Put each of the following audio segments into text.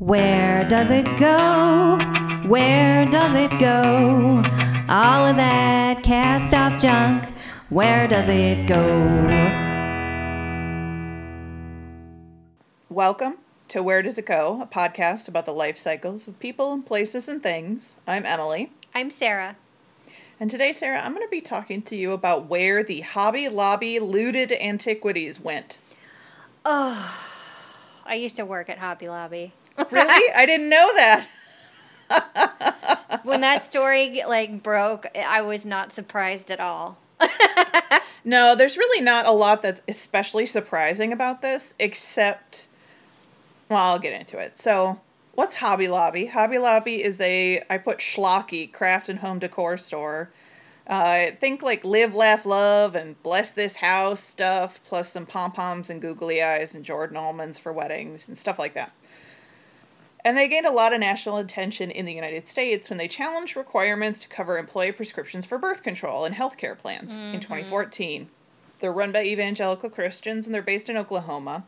Where does it go? Where does it go? All of that cast off junk, where does it go? Welcome to Where Does It Go, a podcast about the life cycles of people and places and things. I'm Emily. I'm Sarah. And today, Sarah, I'm going to be talking to you about where the Hobby Lobby looted antiquities went. Oh, I used to work at Hobby Lobby. Really? I didn't know that. when that story like broke, I was not surprised at all. no, there's really not a lot that's especially surprising about this, except, well, I'll get into it. So, what's Hobby Lobby? Hobby Lobby is a I put schlocky craft and home decor store. Uh, think like live, laugh, love, and bless this house stuff, plus some pom poms and googly eyes and Jordan almonds for weddings and stuff like that. And they gained a lot of national attention in the United States when they challenged requirements to cover employee prescriptions for birth control and health care plans mm-hmm. in 2014. They're run by evangelical Christians and they're based in Oklahoma.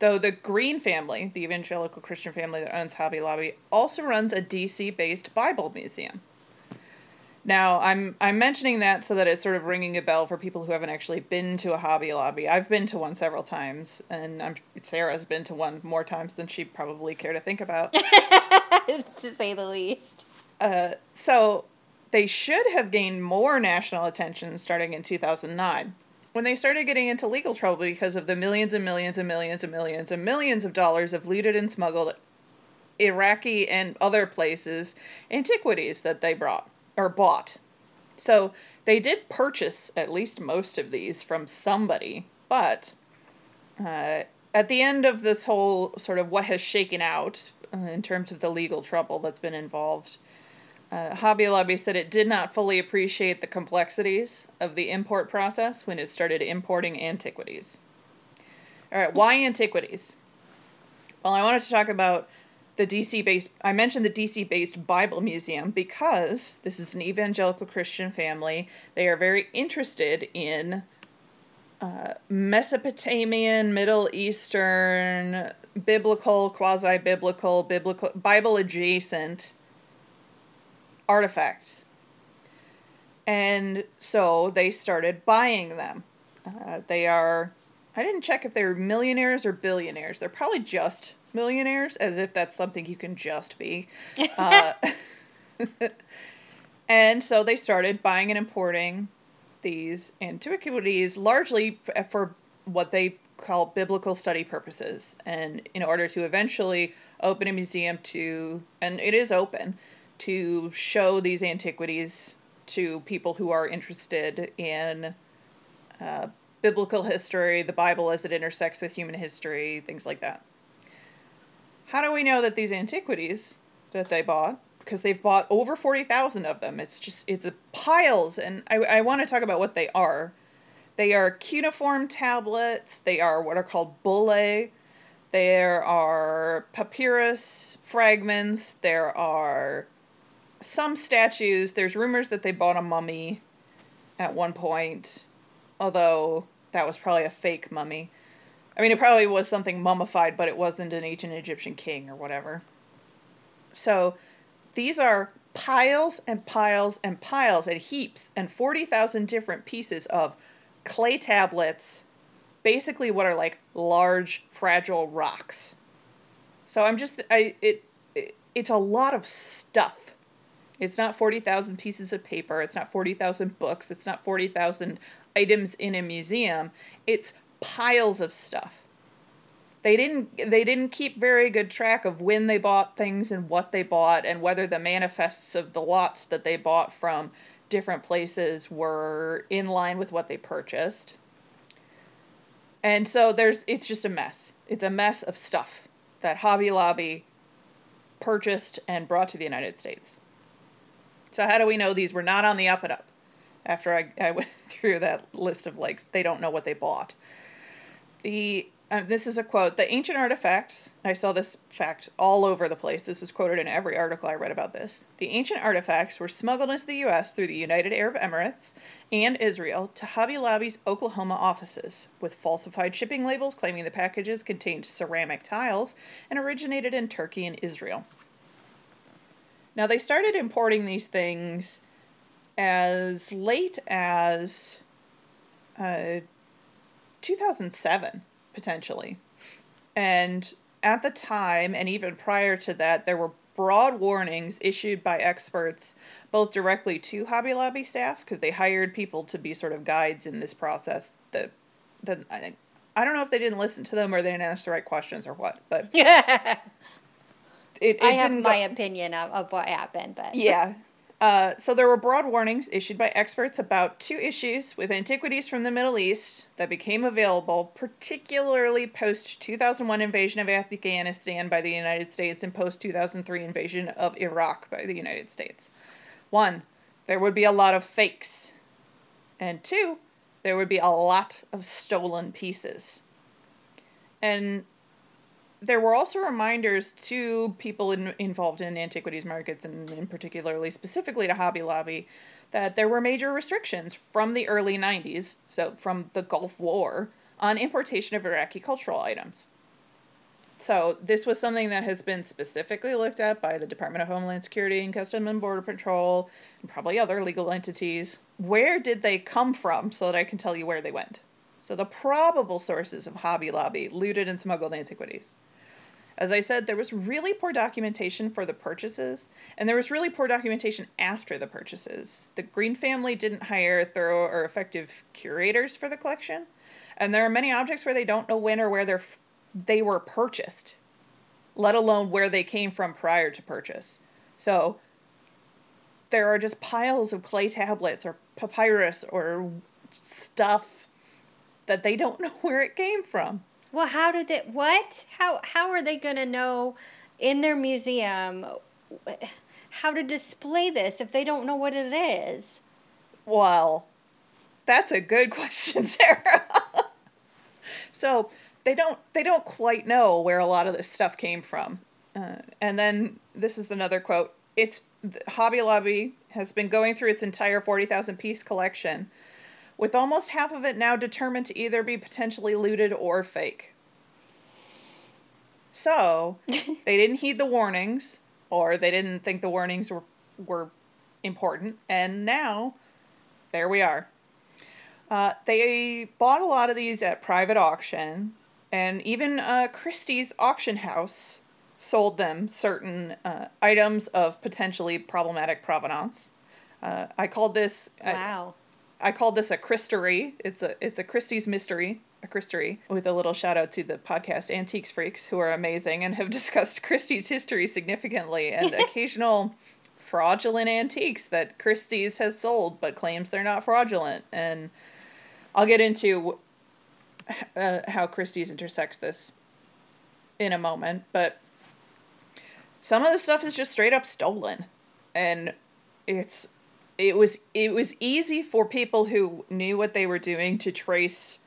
Though the Green family, the evangelical Christian family that owns Hobby Lobby, also runs a DC based Bible museum. Now, I'm I'm mentioning that so that it's sort of ringing a bell for people who haven't actually been to a Hobby Lobby. I've been to one several times, and I'm Sarah's been to one more times than she probably care to think about. to say the least. Uh, so they should have gained more national attention starting in 2009 when they started getting into legal trouble because of the millions and millions and millions and millions and millions of dollars of looted and smuggled Iraqi and other places antiquities that they brought or bought. So they did purchase at least most of these from somebody, but uh, at the end of this whole sort of what has shaken out uh, in terms of the legal trouble that's been involved, uh, Hobby Lobby said it did not fully appreciate the complexities of the import process when it started importing antiquities. All right, why antiquities? Well, I wanted to talk about the DC based, I mentioned the DC based Bible Museum because this is an evangelical Christian family. They are very interested in uh, Mesopotamian, Middle Eastern, biblical, quasi biblical, biblical, Bible adjacent artifacts. And so they started buying them. Uh, they are, I didn't check if they were millionaires or billionaires. They're probably just millionaires, as if that's something you can just be. Uh, and so they started buying and importing these antiquities largely for what they call biblical study purposes and in order to eventually open a museum to and it is open to show these antiquities to people who are interested in uh, biblical history the bible as it intersects with human history things like that how do we know that these antiquities that they bought, because they've bought over 40,000 of them, it's just, it's piles, and I, I want to talk about what they are. They are cuneiform tablets, they are what are called bullae, there are papyrus fragments, there are some statues, there's rumors that they bought a mummy at one point, although that was probably a fake mummy. I mean, it probably was something mummified, but it wasn't an ancient Egyptian king or whatever. So these are piles and piles and piles and heaps and 40,000 different pieces of clay tablets, basically what are like large, fragile rocks. So I'm just, I, it, it it's a lot of stuff. It's not 40,000 pieces of paper. It's not 40,000 books. It's not 40,000 items in a museum. It's piles of stuff. They didn't they didn't keep very good track of when they bought things and what they bought and whether the manifests of the lots that they bought from different places were in line with what they purchased. And so there's it's just a mess. It's a mess of stuff that Hobby Lobby purchased and brought to the United States. So how do we know these were not on the up and up? After I, I went through that list of like they don't know what they bought the uh, this is a quote the ancient artifacts i saw this fact all over the place this was quoted in every article i read about this the ancient artifacts were smuggled into the us through the united arab emirates and israel to hobby lobby's oklahoma offices with falsified shipping labels claiming the packages contained ceramic tiles and originated in turkey and israel. Now they started importing these things as late as uh, 2007 potentially. And at the time, and even prior to that, there were broad warnings issued by experts, both directly to Hobby Lobby staff, because they hired people to be sort of guides in this process. That, that I, I don't know if they didn't listen to them or they didn't ask the right questions or what, but Yeah. it, it I have my go- opinion of, of what happened, but yeah. Uh, so there were broad warnings issued by experts about two issues with antiquities from the Middle East that became available, particularly post 2001 invasion of Afghanistan by the United States and post 2003 invasion of Iraq by the United States. One, there would be a lot of fakes. And two, there would be a lot of stolen pieces. And there were also reminders to people in, involved in antiquities markets and in particularly specifically to Hobby Lobby that there were major restrictions from the early 90s, so from the Gulf War, on importation of Iraqi cultural items. So this was something that has been specifically looked at by the Department of Homeland Security and Customs and Border Patrol and probably other legal entities. Where did they come from so that I can tell you where they went? So the probable sources of Hobby Lobby looted and smuggled antiquities. As I said, there was really poor documentation for the purchases, and there was really poor documentation after the purchases. The Green family didn't hire thorough or effective curators for the collection, and there are many objects where they don't know when or where they're, they were purchased, let alone where they came from prior to purchase. So there are just piles of clay tablets or papyrus or stuff that they don't know where it came from. Well, how did they? What? How how are they gonna know in their museum how to display this if they don't know what it is? Well, that's a good question, Sarah. so they don't they don't quite know where a lot of this stuff came from. Uh, and then this is another quote. It's Hobby Lobby has been going through its entire 40,000 piece collection with almost half of it now determined to either be potentially looted or fake. So, they didn't heed the warnings or they didn't think the warnings were were important and now there we are. Uh, they bought a lot of these at private auction, and even uh, Christie's auction house sold them certain uh, items of potentially problematic provenance. Uh, I called this. Wow. I called this a Christery. It's a it's a Christie's mystery, a Christery, with a little shout out to the podcast Antiques Freaks, who are amazing and have discussed Christie's history significantly and occasional fraudulent antiques that Christie's has sold but claims they're not fraudulent. And I'll get into uh, how Christie's intersects this in a moment, but some of the stuff is just straight up stolen, and it's it was it was easy for people who knew what they were doing to trace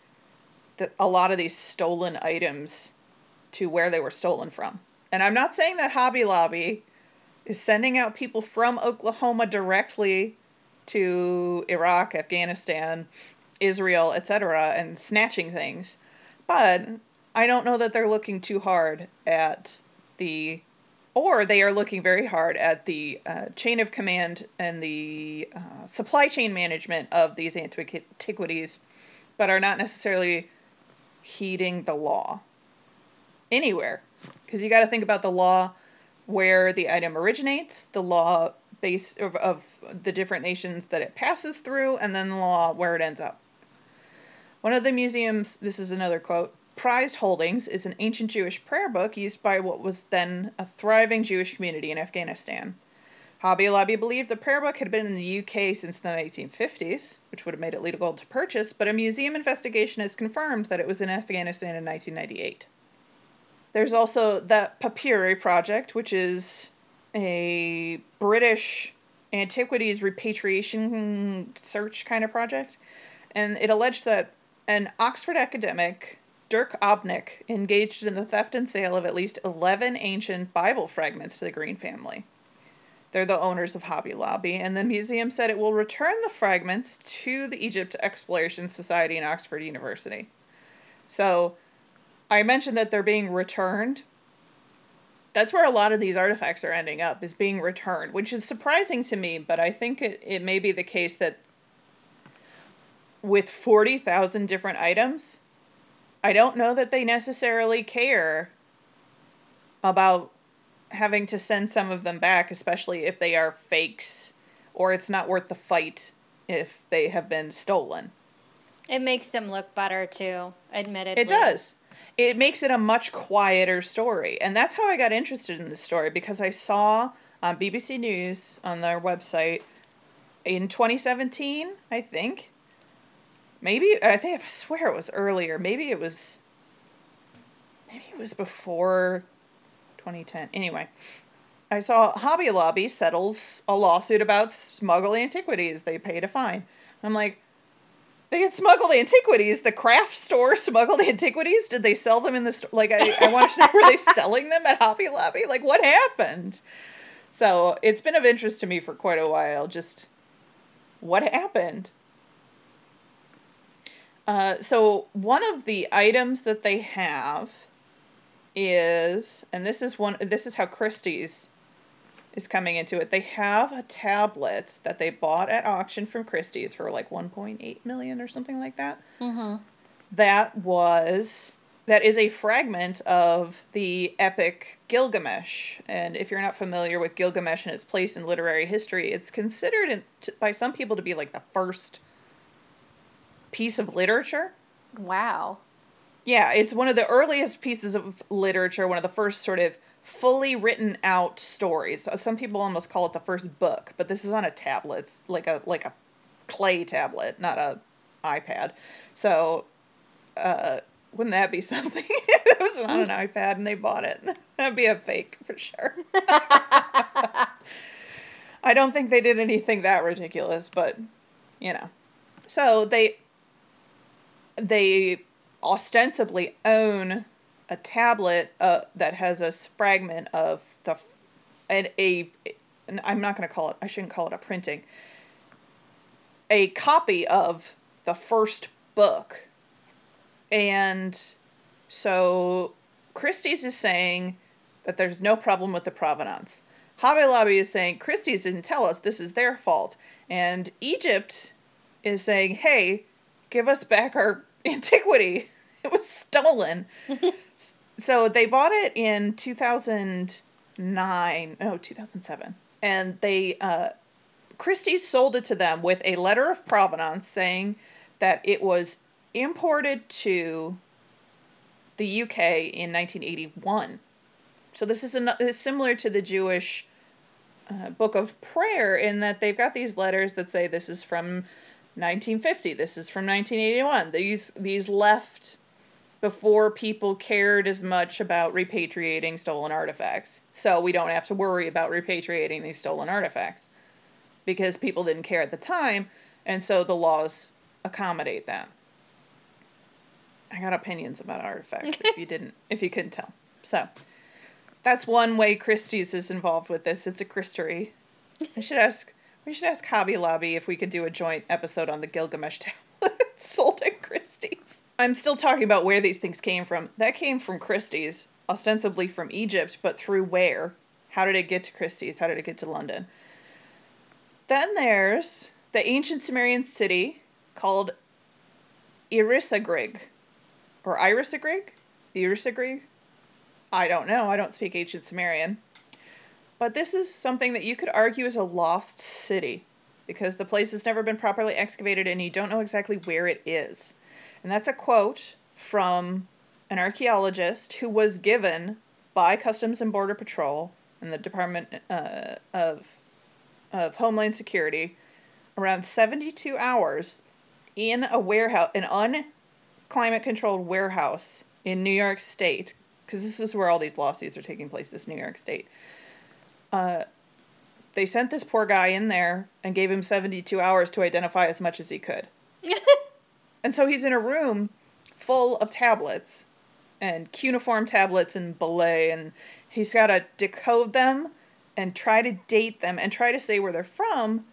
the, a lot of these stolen items to where they were stolen from. And I'm not saying that Hobby Lobby is sending out people from Oklahoma directly to Iraq, Afghanistan, Israel, etc., and snatching things. But I don't know that they're looking too hard at the, or they are looking very hard at the uh, chain of command and the uh, supply chain management of these antiquities, but are not necessarily heeding the law anywhere. Because you got to think about the law where the item originates, the law base of, of the different nations that it passes through, and then the law where it ends up. One of the museum's, this is another quote, prized holdings is an ancient Jewish prayer book used by what was then a thriving Jewish community in Afghanistan. Hobby Lobby believed the prayer book had been in the UK since the 1950s, which would have made it legal to purchase, but a museum investigation has confirmed that it was in Afghanistan in 1998. There's also the Papyri Project, which is a British antiquities repatriation search kind of project. And it alleged that an Oxford academic Dirk Obbink engaged in the theft and sale of at least 11 ancient Bible fragments to the Green family. They're the owners of Hobby Lobby, and the museum said it will return the fragments to the Egypt Exploration Society and Oxford University. So, I mentioned that they're being returned. That's where a lot of these artifacts are ending up, is being returned, which is surprising to me, but I think it, it may be the case that with 40,000 different items, I don't know that they necessarily care about having to send some of them back, especially if they are fakes or it's not worth the fight if they have been stolen. It makes them look better too, admittedly. It does. It makes it a much quieter story. And that's how I got interested in this story because I saw um, on BBC News on their website in 2017, I think. Maybe I think I swear it was earlier. Maybe it was maybe it was before 2010. Anyway, I saw Hobby Lobby settles a lawsuit about smuggled antiquities. They paid a fine. I'm like, they had smuggled antiquities. The craft store smuggled antiquities. Did they sell them in the store? Like, I, I want to know, were they selling them at Hobby Lobby? Like, what happened? So it's been of interest to me for quite a while. Just what happened? Uh, so one of the items that they have is, and this is one. This is how Christie's is coming into it. They have a tablet that they bought at auction from Christie's for like 1.8 million or something like that. Mm-hmm. That was that is a fragment of the epic Gilgamesh. And if you're not familiar with Gilgamesh and its place in literary history, it's considered in, t- by some people to be like the first piece of literature. Wow. Yeah, it's one of the earliest pieces of literature, one of the first sort of fully written out stories. Some people almost call it the first book, but this is on a tablet, it's like a like a clay tablet, not a iPad. So, uh, wouldn't that be something? it was on an iPad and they bought it. That'd be a fake for sure. I don't think they did anything that ridiculous, but you know. So they they ostensibly own a tablet uh, that has a fragment of the and a and I'm not going to call it I shouldn't call it a printing a copy of the first book and so Christie's is saying that there's no problem with the provenance. Hobby Lobby is saying Christie's didn't tell us this is their fault. And Egypt is saying, hey, give us back our antiquity. It was stolen. so they bought it in 2009, no, 2007. And they, uh, Christie's sold it to them with a letter of provenance saying that it was imported to the UK in 1981. So this is, an, is similar to the Jewish uh, Book of Prayer in that they've got these letters that say this is from 1950, this is from 1981. These these left before people cared as much about repatriating stolen artifacts. So we don't have to worry about repatriating these stolen artifacts because people didn't care at the time, and so the laws accommodate that. I got opinions about artifacts if you didn't if you couldn't tell. So that's one way Christie's is involved with this. It's a Christery. I should ask we should ask Hobby Lobby if we could do a joint episode on the Gilgamesh tablet sold at Christie's. I'm still talking about where these things came from. That came from Christie's, ostensibly from Egypt, but through where? How did it get to Christie's? How did it get to London? Then there's the ancient Sumerian city called Irisagrig. Or Irisagrig? Irisagrig? I don't know. I don't speak ancient Sumerian. But this is something that you could argue is a lost city because the place has never been properly excavated and you don't know exactly where it is. And that's a quote from an archaeologist who was given by Customs and Border Patrol and the Department uh, of of Homeland Security around 72 hours in a warehouse, an unclimate controlled warehouse in New York State, because this is where all these lawsuits are taking place, this New York State. Uh, they sent this poor guy in there and gave him 72 hours to identify as much as he could. and so he's in a room full of tablets and cuneiform tablets and bullae and he's got to decode them and try to date them and try to say where they're from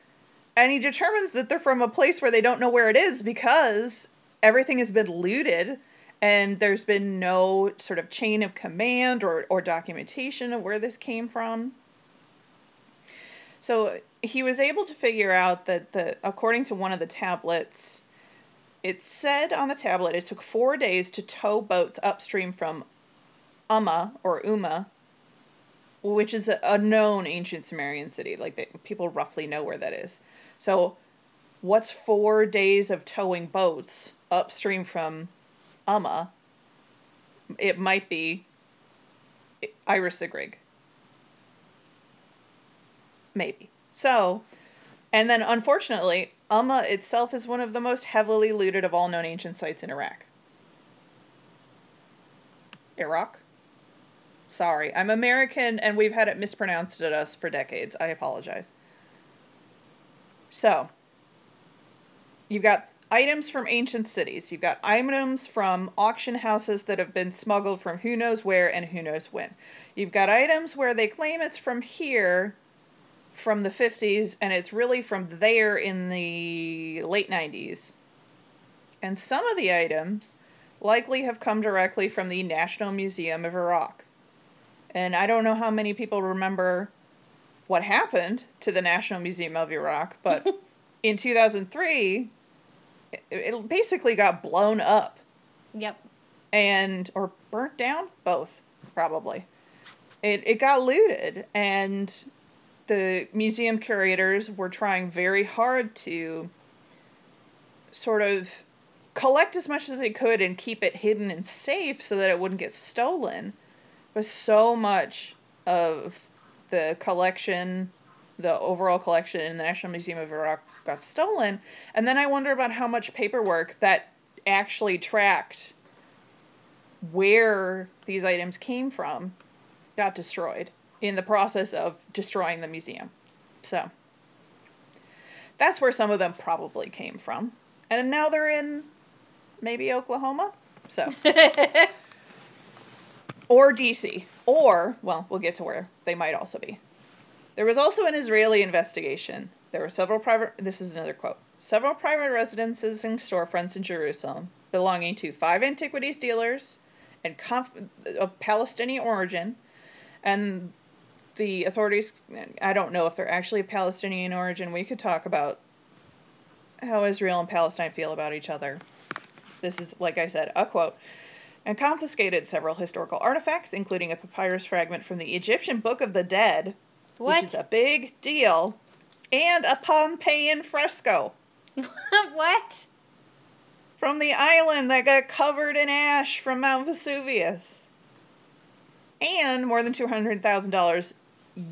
and he determines that they're from a place where they don't know where it is because everything has been looted and there's been no sort of chain of command or, or documentation of where this came from so he was able to figure out that the according to one of the tablets it said on the tablet it took four days to tow boats upstream from Umma or Uma, which is a, known ancient Sumerian city. Like people roughly know where that is. So, what's four days of towing boats upstream from Umma? It might be Iris Sigrig. Maybe. So, and then unfortunately, Umma itself is one of the most heavily looted of all known ancient sites in Iraq. Iraq? Sorry, I'm American and we've had it mispronounced at us for decades. I apologize. So, you've got items from ancient cities. You've got items from auction houses that have been smuggled from who knows where and who knows when. You've got items where they claim it's from here from the 50s and it's really from there in the late 90s. And some of the items likely have come directly from the National Museum of Iraq. And I don't know how many people remember what happened to the National Museum of Iraq, but in 2003, it, it basically got blown up. Yep. And, or burnt down? Both, probably. It, it got looted, and the museum curators were trying very hard to sort of collect as much as they could and keep it hidden and safe so that it wouldn't get stolen. But so much of the collection, the overall collection in the National Museum of Iraq got stolen. And then I wonder about how much paperwork that actually tracked where these items came from got destroyed in the process of destroying the museum. So that's where some of them probably came from. And now they're in maybe Oklahoma. So or DC or well, we'll get to where they might also be. There was also an Israeli investigation. There were several private this is another quote. Several private residences and storefronts in Jerusalem belonging to five antiquities dealers and conf- of Palestinian origin and the authorities, I don't know if they're actually Palestinian origin. We could talk about how Israel and Palestine feel about each other. This is, like I said, a quote. And confiscated several historical artifacts, including a papyrus fragment from the Egyptian Book of the Dead, What? which is a big deal, and a Pompeian fresco what? from the island that got covered in ash from Mount Vesuvius, and more than $200,000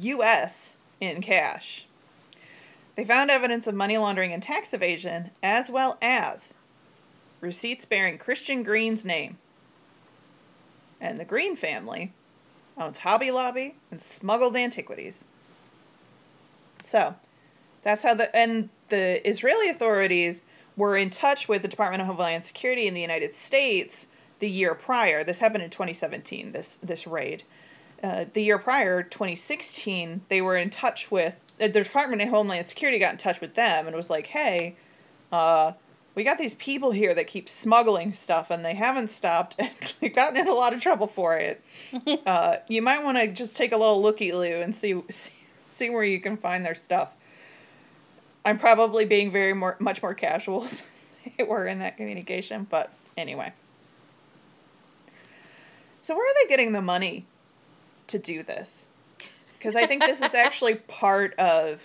US in cash. They found evidence of money laundering and tax evasion, as well as receipts bearing Christian Green's name. And the Green family owns Hobby Lobby and smuggled antiquities. So, that's how the and the Israeli authorities were in touch with the Department of Homeland Security in the United States the year prior. This happened in 2017. This this raid. Uh, the year prior, 2016, they were in touch with uh, the Department of Homeland Security. Got in touch with them and was like, "Hey, uh, we got these people here that keep smuggling stuff, and they haven't stopped, and they've gotten in a lot of trouble for it. uh, you might want to just take a little looky loo and see, see see where you can find their stuff." I'm probably being very more much more casual than they were in that communication, but anyway. So where are they getting the money to do this? Because I think this is actually part of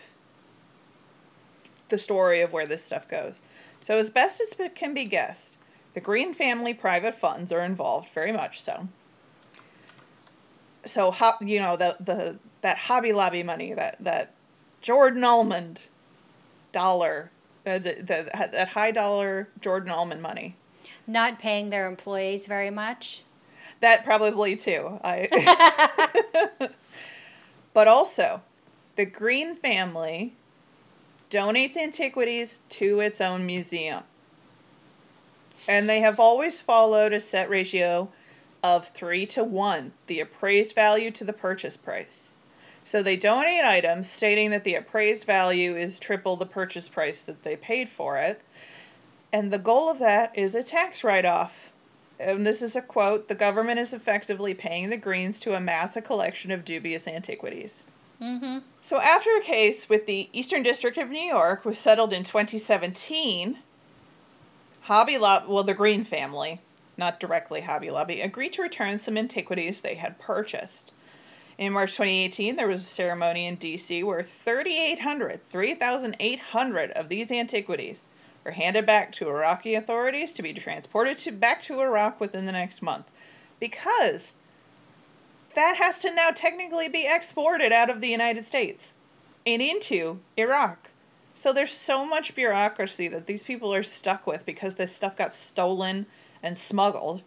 the story of where this stuff goes. So as best as can be guessed, the Green family private funds are involved, very much so. So ho- you know the the that Hobby Lobby money, that that Jordan Almond dollar, uh, the, the, that high dollar Jordan Almond money. Not paying their employees very much. That probably too. I. but also, the Green family donates antiquities to its own museum. and they have always followed a set ratio of 3 to 1, the appraised value to the purchase price. So they donate items stating that the appraised value is triple the purchase price that they paid for it. And the goal of that is a tax write off. And this is a quote the government is effectively paying the Greens to amass a collection of dubious antiquities. Mm-hmm. So, after a case with the Eastern District of New York was settled in 2017, Hobby Lobby, well, the Green family, not directly Hobby Lobby, agreed to return some antiquities they had purchased. In March 2018, there was a ceremony in DC where 3,800, 3,800 of these antiquities were handed back to Iraqi authorities to be transported to, back to Iraq within the next month. Because that has to now technically be exported out of the United States and into Iraq. So there's so much bureaucracy that these people are stuck with because this stuff got stolen and smuggled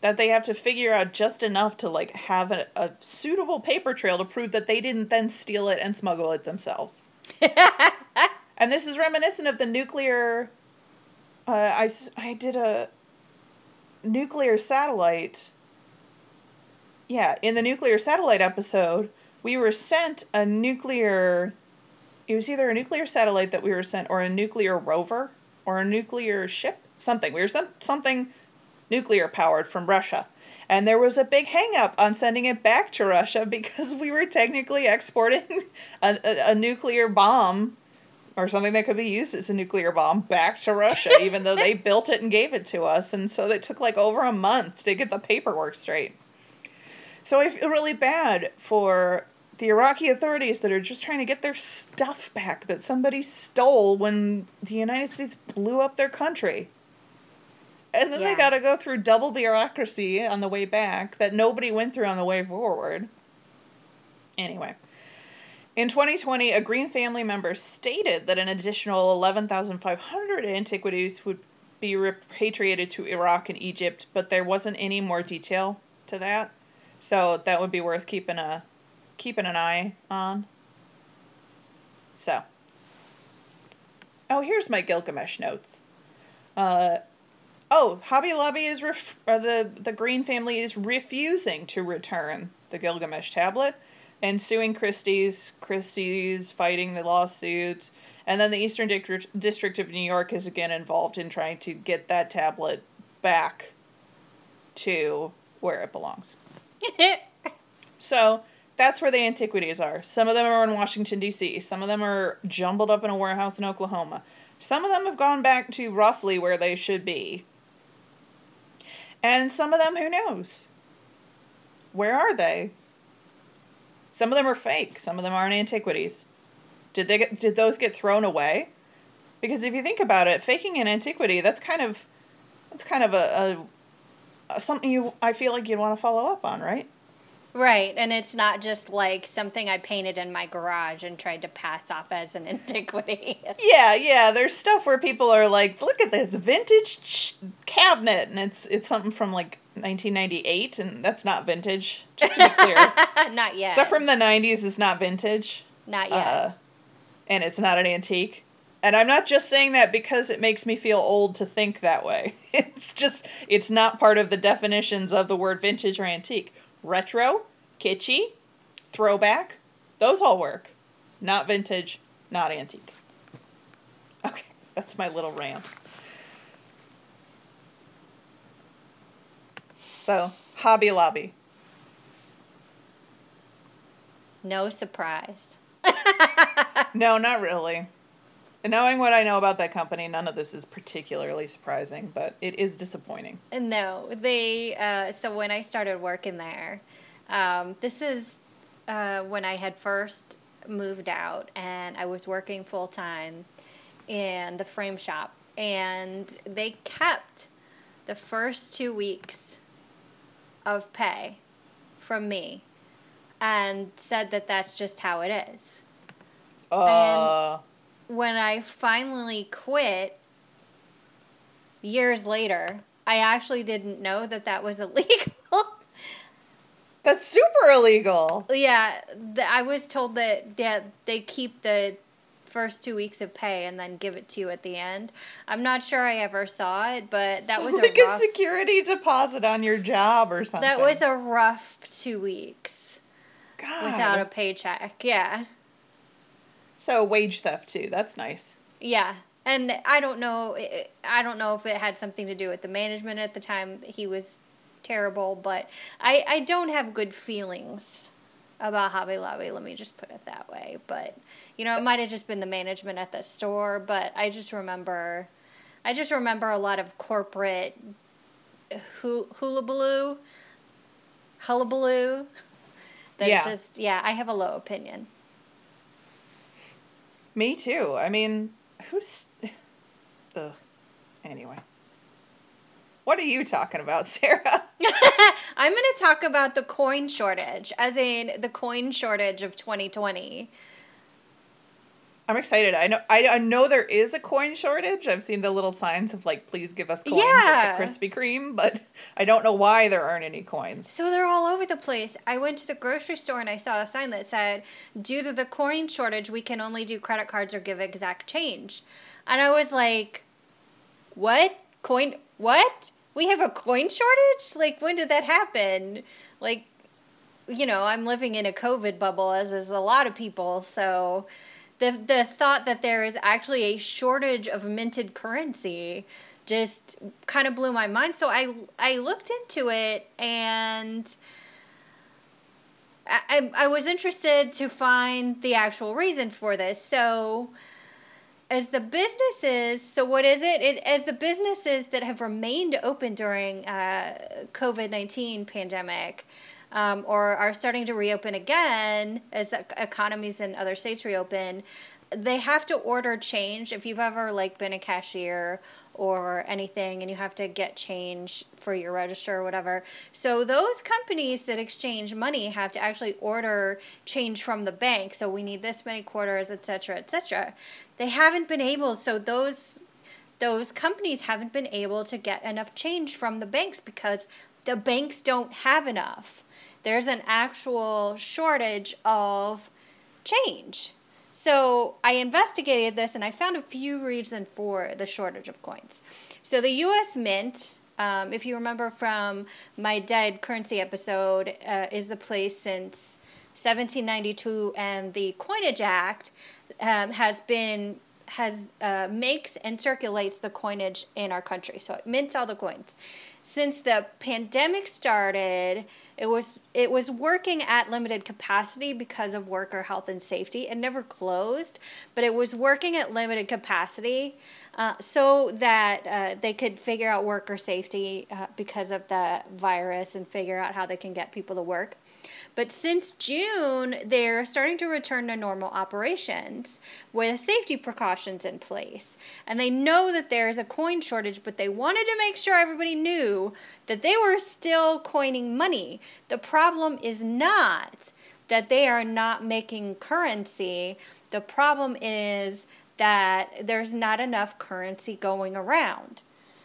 that they have to figure out just enough to like have a, a suitable paper trail to prove that they didn't then steal it and smuggle it themselves. and this is reminiscent of the nuclear uh, I, I did a nuclear satellite yeah, in the nuclear satellite episode, we were sent a nuclear. It was either a nuclear satellite that we were sent, or a nuclear rover, or a nuclear ship, something. We were sent something nuclear powered from Russia. And there was a big hangup on sending it back to Russia because we were technically exporting a, a, a nuclear bomb or something that could be used as a nuclear bomb back to Russia, even though they built it and gave it to us. And so it took like over a month to get the paperwork straight. So I feel really bad for the Iraqi authorities that are just trying to get their stuff back that somebody stole when the United States blew up their country. And then they got to go through double bureaucracy on the way back that nobody went through on the way forward. Anyway, in 2020, a Green family member stated that an additional 11,500 antiquities would be repatriated to Iraq and Egypt, but there wasn't any more detail to that. So that would be worth keeping a keeping an eye on. So. Oh, here's my Gilgamesh notes. Uh, oh, Hobby Lobby is ref- the the Green family is refusing to return the Gilgamesh tablet and suing Christie's. Christie's fighting the lawsuits, and then the Eastern District District of New York is again involved in trying to get that tablet back to where it belongs. So that's where the antiquities are. Some of them are in Washington, D.C., some of them are jumbled up in a warehouse in Oklahoma. Some of them have gone back to roughly where they should be. And some of them, who knows? Where are they? Some of them are fake. Some of them aren't antiquities. Did they get, did those get thrown away? Because if you think about it, faking an antiquity, that's kind of that's kind of a, a, a something you I feel like you'd want to follow up on, right? Right, and it's not just like something I painted in my garage and tried to pass off as an antiquity. Yeah, yeah. There's stuff where people are like, "Look at this vintage ch- cabinet," and it's it's something from like 1998, and that's not vintage. Just to be clear, not yet. stuff from the 90s is not vintage, not yet. uh, and it's not an antique. And I'm not just saying that because it makes me feel old to think that way. It's just it's not part of the definitions of the word vintage or antique. Retro, kitschy, throwback, those all work. Not vintage, not antique. Okay, that's my little rant. So, Hobby Lobby. no surprise. No, not really. And knowing what I know about that company, none of this is particularly surprising, but it is disappointing. No, they. Uh, so when I started working there, um, this is uh, when I had first moved out, and I was working full time in the frame shop, and they kept the first two weeks of pay from me, and said that that's just how it is. Uh, When I finally quit years later, I actually didn't know that that was illegal. that's super illegal. yeah, th- I was told that yeah, they keep the first two weeks of pay and then give it to you at the end. I'm not sure I ever saw it, but that was like a rough. a security deposit on your job or something. that was a rough two weeks God. without a paycheck. Yeah. So wage theft too. That's nice. Yeah, and I don't know. I- I don't know if it had something to do with the management at the time. He was terrible, but I I don't have good feelings about Hobby Lobby. Let me just put it that way. But you know, it might have just been the management at the store. But I just remember, I just remember a lot of corporate hu- hullabaloo, hullabaloo. That's Yeah. just yeah. I have a low opinion. Me too. I mean, who's. Ugh. Anyway. What are you talking about, Sarah? I'm going to talk about the coin shortage, as in the coin shortage of 2020. I'm excited. I know I, I know there is a coin shortage. I've seen the little signs of like please give us coins Yeah. at the Krispy Kreme, but I don't know why there aren't any coins. So they're all over the place. I went to the grocery store and I saw a sign that said, due to the coin shortage, we can only do credit cards or give exact change. And I was like, what? Coin? What? We have a coin shortage? Like, when did that happen? Like, you know, I'm living in a COVID bubble, as is a lot of people. So the the thought that there is actually a shortage of minted currency just kind of blew my mind. So I I looked into it and I, I was interested to find the actual reason for this. So as the businesses, so what is it? it as the businesses that have remained open during uh, COVID nineteen pandemic, um, or are starting to reopen again as economies in other states reopen, they have to order change. If you've ever like been a cashier or anything and you have to get change for your register or whatever. So those companies that exchange money have to actually order change from the bank. So we need this many quarters, etc., cetera, et cetera. They haven't been able, so those those companies haven't been able to get enough change from the banks because the banks don't have enough. There's an actual shortage of change. So I investigated this and I found a few reasons for the shortage of coins. So the U.S. Mint, um, if you remember from my dead currency episode, uh, is the place since 1792, and the Coinage Act um, has been has uh, makes and circulates the coinage in our country. So it mints all the coins. Since the pandemic started, it was it was working at limited capacity because of worker health and safety. It never closed, but it was working at limited capacity uh, so that uh, they could figure out worker safety uh, because of the virus and figure out how they can get people to work. But since June, they're starting to return to normal operations with safety precautions in place. And they know that there's a coin shortage, but they wanted to make sure everybody knew that they were still coining money. The problem is not that they are not making currency, the problem is that there's not enough currency going around.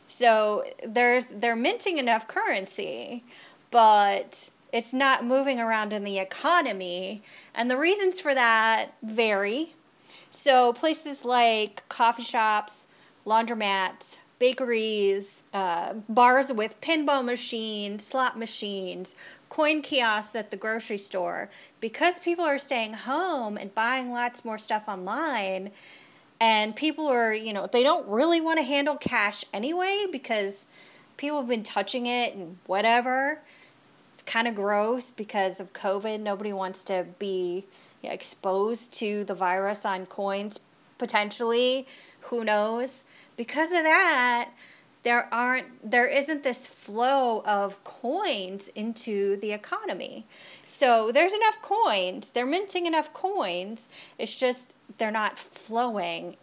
So there's they're minting enough currency, but it's not moving around in the economy. And the reasons for that vary. So, places like coffee shops, laundromats, bakeries, uh, bars with pinball machines, slot machines, coin kiosks at the grocery store, because people are staying home and buying lots more stuff online, and people are, you know, they don't really want to handle cash anyway because people have been touching it and whatever kind of gross because of COVID. Nobody wants to be exposed to the virus on coins potentially. Who knows? Because of that, there aren't there isn't this flow of coins into the economy. So there's enough coins. They're minting enough coins. It's just they're not flowing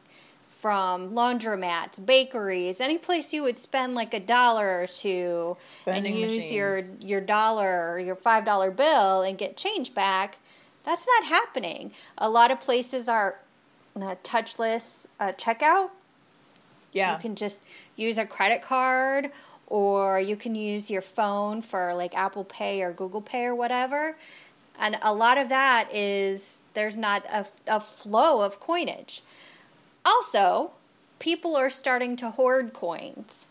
from laundromats, bakeries, any place you would spend like a dollar or two Vending and use your machines. your dollar or your five dollar bill and get change back. That's not happening. A lot of places are uh, touchless uh, checkout. Yeah. You can just use a credit card or you can use your phone for like Apple Pay or Google Pay or whatever. And a lot of that is there's not a, a flow of coinage. Also, people are starting to hoard coins,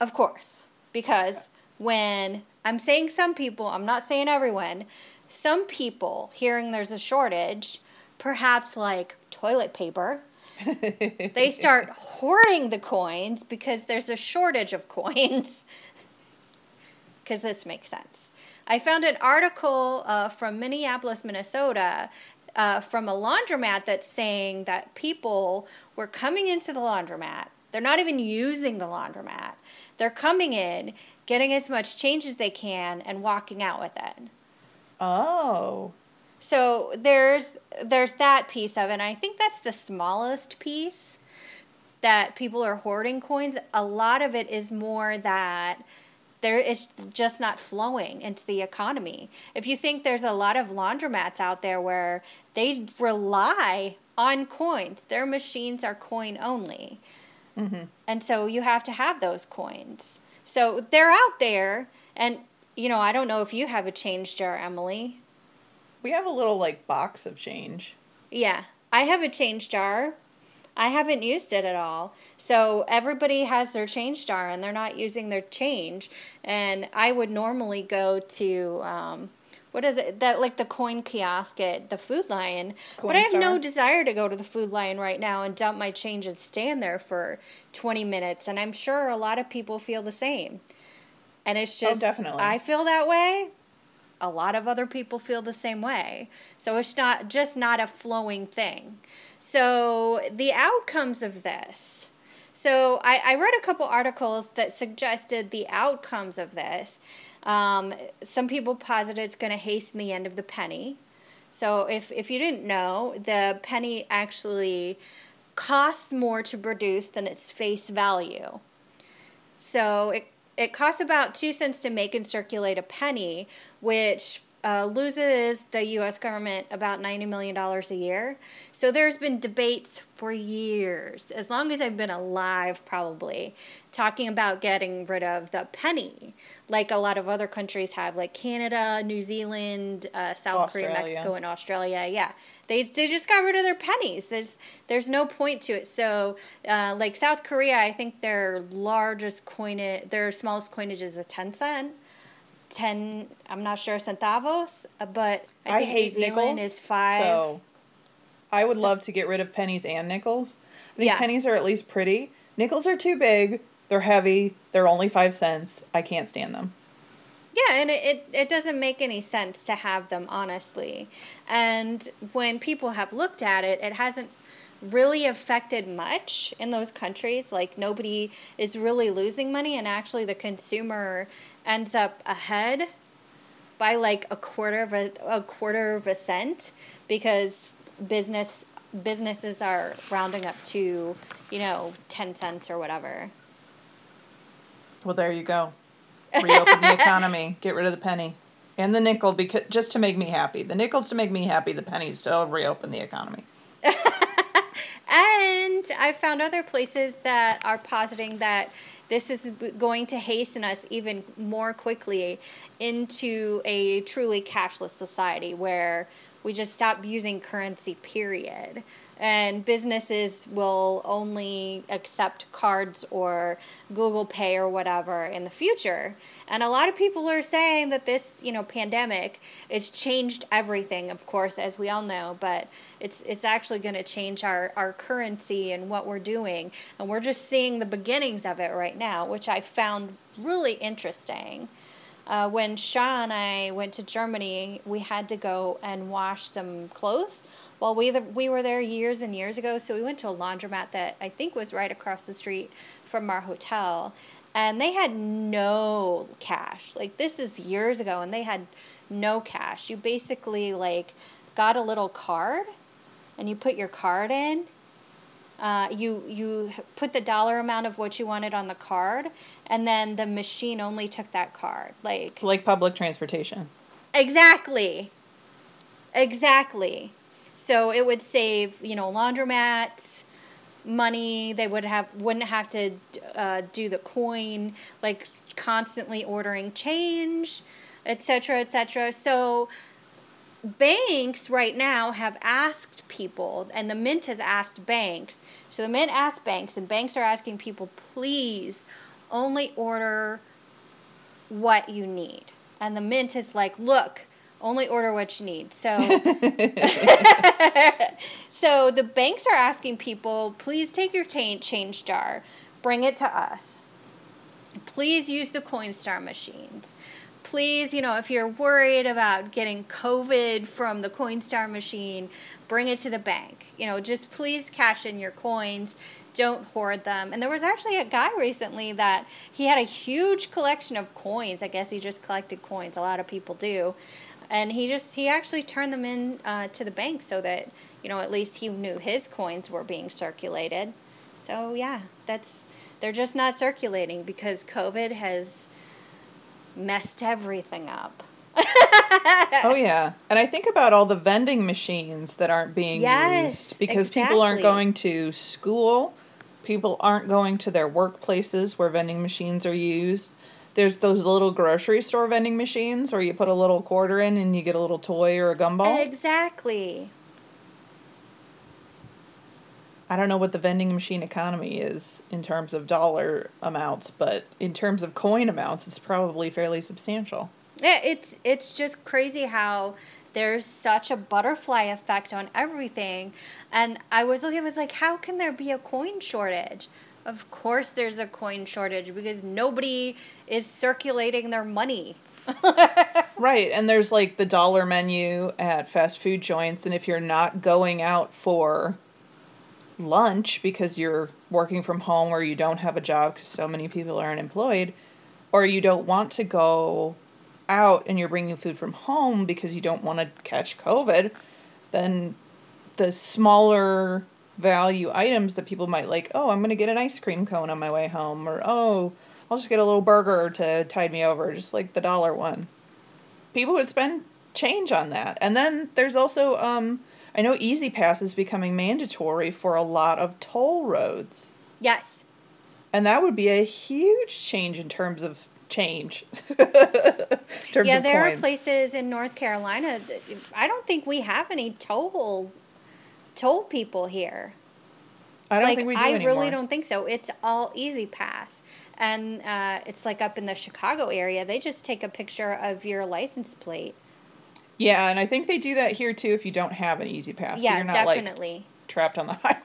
of course, because when I'm saying some people, I'm not saying everyone, some people hearing there's a shortage, perhaps like toilet paper, they start hoarding the coins because there's a shortage of coins. Because this makes sense. I found an article uh, from Minneapolis, Minnesota, uh, from a laundromat that's saying that people were coming into the laundromat. They're not even using the laundromat. They're coming in, getting as much change as they can, and walking out with it. Oh. So there's there's that piece of it. And I think that's the smallest piece that people are hoarding coins. A lot of it is more that there is just not flowing into the economy. If you think there's a lot of laundromats out there where they rely on coins, their machines are coin only. Mm-hmm. And so you have to have those coins. So they're out there. And, you know, I don't know if you have a change jar, Emily. We have a little, like, box of change. Yeah. I have a change jar. I haven't used it at all. So everybody has their change jar and they're not using their change. And I would normally go to um, what is it? That like the coin kiosk at the Food Lion. Coin but I have Star. no desire to go to the Food Lion right now and dump my change and stand there for 20 minutes. And I'm sure a lot of people feel the same. And it's oh, just, oh, definitely. I feel that way. A lot of other people feel the same way. So it's not just not a flowing thing. So the outcomes of this so I, I read a couple articles that suggested the outcomes of this. Um, some people posit it's going to hasten the end of the penny. So if, if you didn't know, the penny actually costs more to produce than its face value. So it, it costs about two cents to make and circulate a penny, which uh, loses the U.S. government about $90 million a year. So there's been debates for years, as long as I've been alive, probably, talking about getting rid of the penny, like a lot of other countries have, like Canada, New Zealand, uh, South Australia. Korea, Mexico, and Australia. Yeah, they, they just got rid of their pennies. There's there's no point to it. So, uh, like South Korea, I think their largest coinage, their smallest coinage is a 10 cent. 10 i'm not sure centavos but i, I hate New Zealand nickels, is five so i would love to get rid of pennies and nickels i think yeah. pennies are at least pretty nickels are too big they're heavy they're only five cents i can't stand them yeah, and it, it, it, doesn't make any sense to have them, honestly. And when people have looked at it, it hasn't really affected much in those countries. Like, nobody is really losing money, and actually, the consumer ends up ahead by like a quarter of a, a quarter of a cent because business businesses are rounding up to you know 10 cents or whatever. Well there you go. Reopen the economy. Get rid of the penny. And the nickel because just to make me happy. The nickels to make me happy the pennies to reopen the economy and i found other places that are positing that this is going to hasten us even more quickly into a truly cashless society where we just stop using currency, period and businesses will only accept cards or Google Pay or whatever in the future. And a lot of people are saying that this, you know, pandemic, it's changed everything, of course, as we all know, but it's it's actually going to change our our currency and what we're doing, and we're just seeing the beginnings of it right now, which I found really interesting. Uh, when Shaw and I went to Germany, we had to go and wash some clothes well, we we were there years and years ago, so we went to a laundromat that I think was right across the street from our hotel, and they had no cash. Like this is years ago, and they had no cash. You basically like got a little card, and you put your card in. Uh, you you put the dollar amount of what you wanted on the card, and then the machine only took that card. Like like public transportation. Exactly. Exactly. So it would save, you know, laundromats money. They would have wouldn't have to uh, do the coin like constantly ordering change, etc., etc. So banks right now have asked people, and the Mint has asked banks. So the Mint asked banks, and banks are asking people, please only order what you need. And the Mint is like, look, only order what you need. So So the banks are asking people, please take your change jar, bring it to us. Please use the Coinstar machines. Please, you know, if you're worried about getting COVID from the Coinstar machine, bring it to the bank. You know, just please cash in your coins. Don't hoard them. And there was actually a guy recently that he had a huge collection of coins. I guess he just collected coins. A lot of people do and he just he actually turned them in uh, to the bank so that you know at least he knew his coins were being circulated so yeah that's they're just not circulating because covid has messed everything up oh yeah and i think about all the vending machines that aren't being yes, used because exactly. people aren't going to school people aren't going to their workplaces where vending machines are used there's those little grocery store vending machines where you put a little quarter in and you get a little toy or a gumball. Exactly. I don't know what the vending machine economy is in terms of dollar amounts, but in terms of coin amounts, it's probably fairly substantial. Yeah, it's it's just crazy how there's such a butterfly effect on everything. And I was looking, I was like, how can there be a coin shortage? Of course, there's a coin shortage because nobody is circulating their money. right, and there's like the dollar menu at fast food joints, and if you're not going out for lunch because you're working from home or you don't have a job because so many people are unemployed, or you don't want to go out and you're bringing food from home because you don't want to catch COVID, then the smaller value items that people might like, oh, I'm going to get an ice cream cone on my way home, or oh, I'll just get a little burger to tide me over, just like the dollar one. People would spend change on that. And then there's also, um, I know E-ZPass is becoming mandatory for a lot of toll roads. Yes. And that would be a huge change in terms of change. yeah, there are places in North Carolina. That, I don't think we have any toll toll people here. I don't like, think we do I anymore. really don't think so. It's all E-ZPass And uh, it's like up in the Chicago area. They just take a picture of your license plate. Yeah, and I think they do that here too if you don't have an E-ZPass. Yeah, so you're not definitely. Like, trapped on the highway.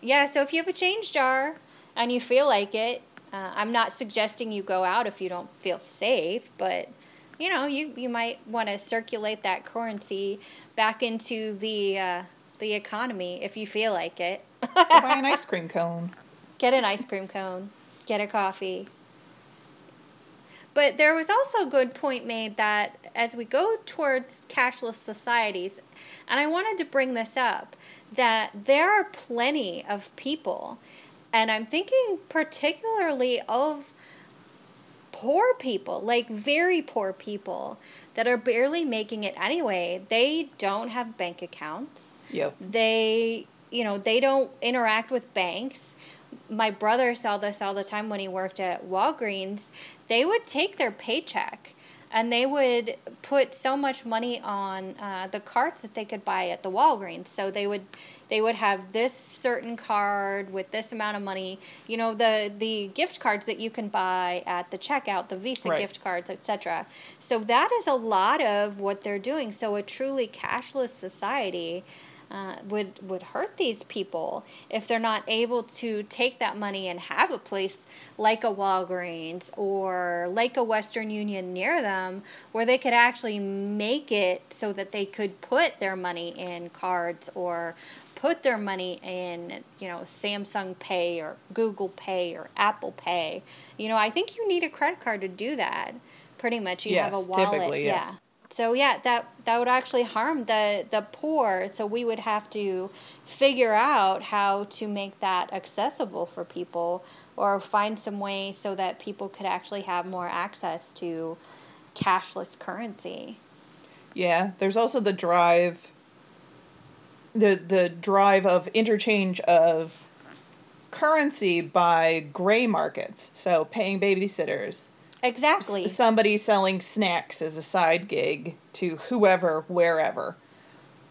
yeah, so if you have a change jar and you feel like it, uh, I'm not suggesting you go out if you don't feel safe, but you know, you, you might want to circulate that currency back into the uh, the economy if you feel like it. buy an ice cream cone. Get an ice cream cone. Get a coffee. But there was also a good point made that as we go towards cashless societies, and I wanted to bring this up, that there are plenty of people, and I'm thinking particularly of poor people, like very poor people that are barely making it anyway. They don't have bank accounts. Yep. They, you know, they don't interact with banks. My brother saw this all the time when he worked at Walgreens. They would take their paycheck and they would put so much money on uh, the cards that they could buy at the Walgreens. So they would they would have this certain card with this amount of money. You know the the gift cards that you can buy at the checkout, the Visa right. gift cards, etc. So that is a lot of what they're doing. So a truly cashless society uh, would would hurt these people if they're not able to take that money and have a place like a Walgreens or like a Western Union near them where they could actually make it so that they could put their money in cards or put their money in, you know, Samsung Pay or Google Pay or Apple Pay. You know, I think you need a credit card to do that. Pretty much, you yes, have a wallet. Yes. Yeah so yeah, that that would actually harm the the poor. So we would have to figure out how to make that accessible for people, or find some way so that people could actually have more access to cashless currency. Yeah, there's also the drive. The the drive of interchange of currency by gray markets, so paying babysitters Exactly. s- somebody selling snacks as a side gig to whoever, wherever.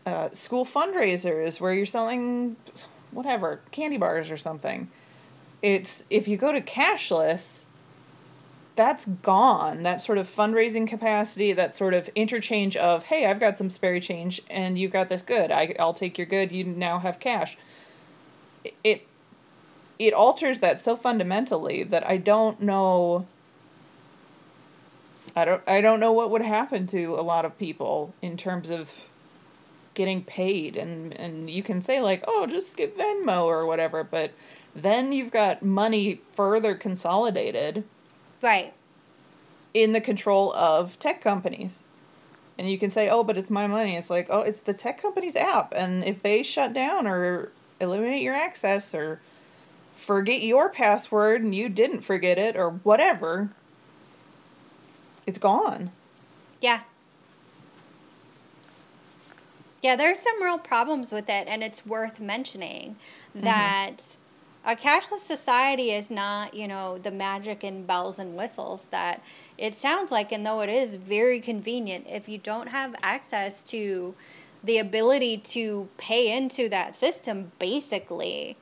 Uh, school fundraisers where you're selling whatever candy bars or something. It's if you go to cashless, that's gone. That sort of fundraising capacity, that sort of interchange of hey, I've got some spare change and you've got this good. I, I'll take your good. You now have cash. It it alters that so fundamentally that I don't know I don't I don't know what would happen to a lot of people in terms of getting paid and and you can say like, "Oh, just get Venmo or whatever," but then you've got money further consolidated Right. in the control of tech companies. And you can say, "Oh, but it's my money." It's like, "Oh, it's the tech company's app, and if they shut down or eliminate your access or forget your password and you didn't forget it or whatever, it's gone." Yeah. Yeah, there's some real problems with it, and it's worth mentioning that a cashless society is not, you know, the magic and bells and whistles that it sounds like, and though it is very convenient, if you don't have access to the ability to pay into that system, basically,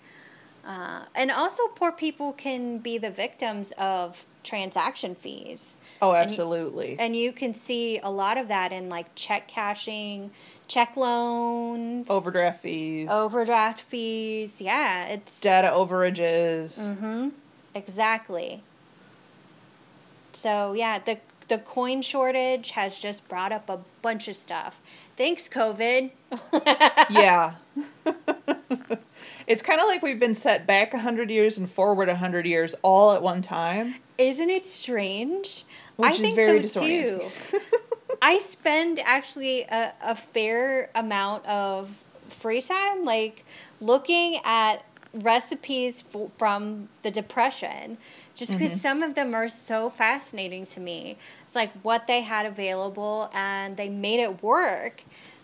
uh, and also poor people can be the victims of transaction fees. Oh, And y- absolutely. And you can see a lot of that in like check cashing, check loans, Overdraft fees, overdraft fees. Yeah, it's data overages. Mm-hmm. Exactly. So, yeah, the the coin shortage has just brought up a bunch of stuff. Thanks COVID. Yeah. it's kind of like we've been set back 100 years and forward 100 years all at one time, Isn't it strange? which I is think very so disorienting. too. I spend actually a, a fair amount of free time like looking at recipes f- from the depression just because Mhm. some of them are so fascinating to me it's like what they had available and they made it work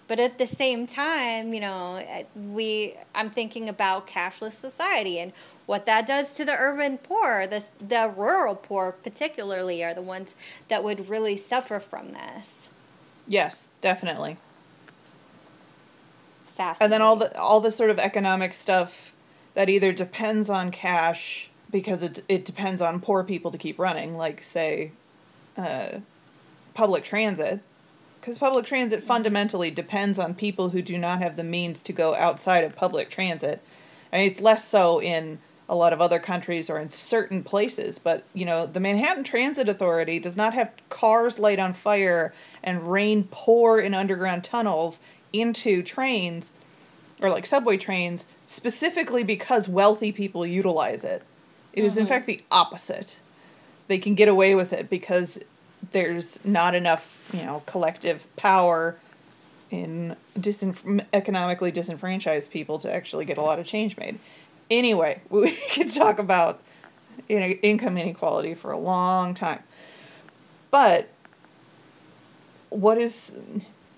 but at the same time you know eh, we i'm thinking about cashless society and what that does to the urban poor the, the rural poor particularly are the ones that would really suffer from this yes, definitely. And then all the all the sort of economic stuff that either depends on cash because it it depends on poor people to keep running, like say uh, public transit. Because public transit fundamentally depends on people who do not have the means to go outside of public transit. I mean, it's less so in a lot of other countries or in certain places, but you know, the Manhattan Transit Authority does not have cars light on fire and rain pour in underground tunnels into trains or like subway trains specifically because wealthy people utilize it. It is in Mhm. fact the opposite. They can get away with it because there's not enough, you know, collective power in disenf- economically disenfranchised people to actually get a lot of change made. Anyway, we could talk about you know, income inequality for a long time. But what is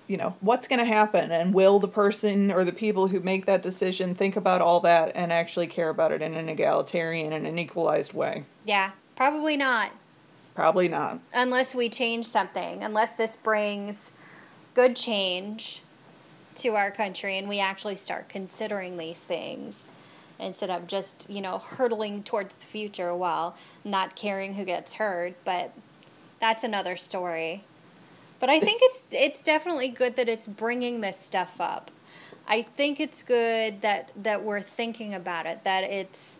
you know, what's going to happen and will the person or the people who make that decision think about all that and actually care about it in an egalitarian and an equalized way? yeah probably not Probably not. unless we change something, unless this brings good change to our country and we actually start considering these things instead of just, you know, hurtling towards the future while not caring who gets hurt, but that's another story. But I think it's it's definitely good that it's bringing this stuff up. I think it's good that that we're thinking about it, that it's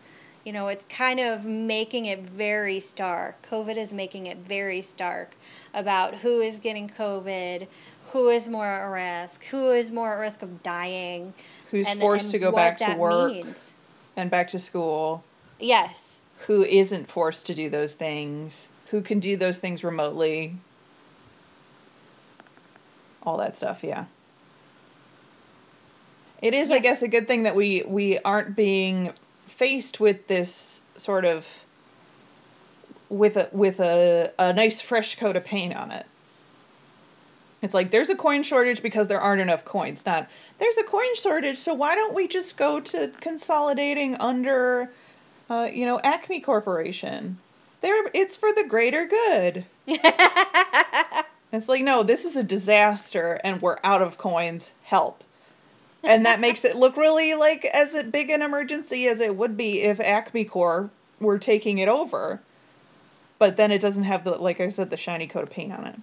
you know, it's kind of making it very stark. COVID is making it very stark about who is getting COVID, who is more at risk, who is more at risk of dying, Who's and, forced and to go back to work means. and back to school? Yes. Who isn't forced to do those things? Who can do those things remotely? All that stuff, yeah. It is, I guess, a good thing that we we aren't being faced with this sort of with a with a, a nice fresh coat of paint on it. It's like there's a coin shortage because there aren't enough coins. Not there's a coin shortage, so why don't we just go to consolidating under, uh, you know, Acme Corporation? They're it's for the greater good. It's like, no, this is a disaster and we're out of coins. Help. And that makes it look really like as a big an emergency as it would be if Acme Corps were taking it over. But then it doesn't have the like I said, the shiny coat of paint on it.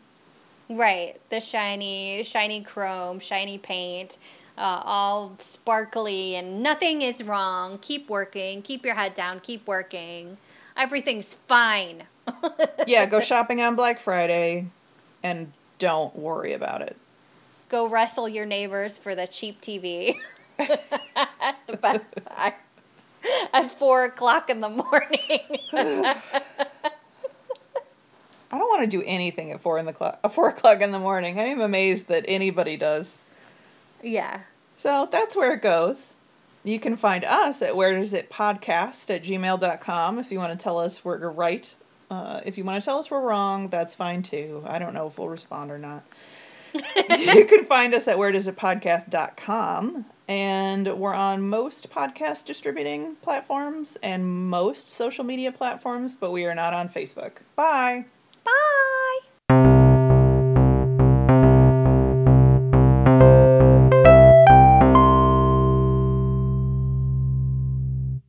Right, the shiny, shiny chrome, shiny paint, uh, all sparkly, and nothing is wrong. Keep working, keep your head down, keep working. Everything's fine. yeah, go shopping on Black Friday and don't worry about it. Go wrestle your neighbors for the cheap TV at the Best Buy at four o'clock in the morning. I don't want to do anything at four in the clock, four o'clock in the morning. I am amazed that anybody does. yeah. So that's where it goes. You can find us at where does it podcast at gmail.com if you want to tell us we're right. Uh, if you want to tell us we're wrong, that's fine too. I don't know if we'll respond or not. you can find us at where does it podcast.com and we're on most podcast distributing platforms and most social media platforms, but we are not on Facebook. Bye.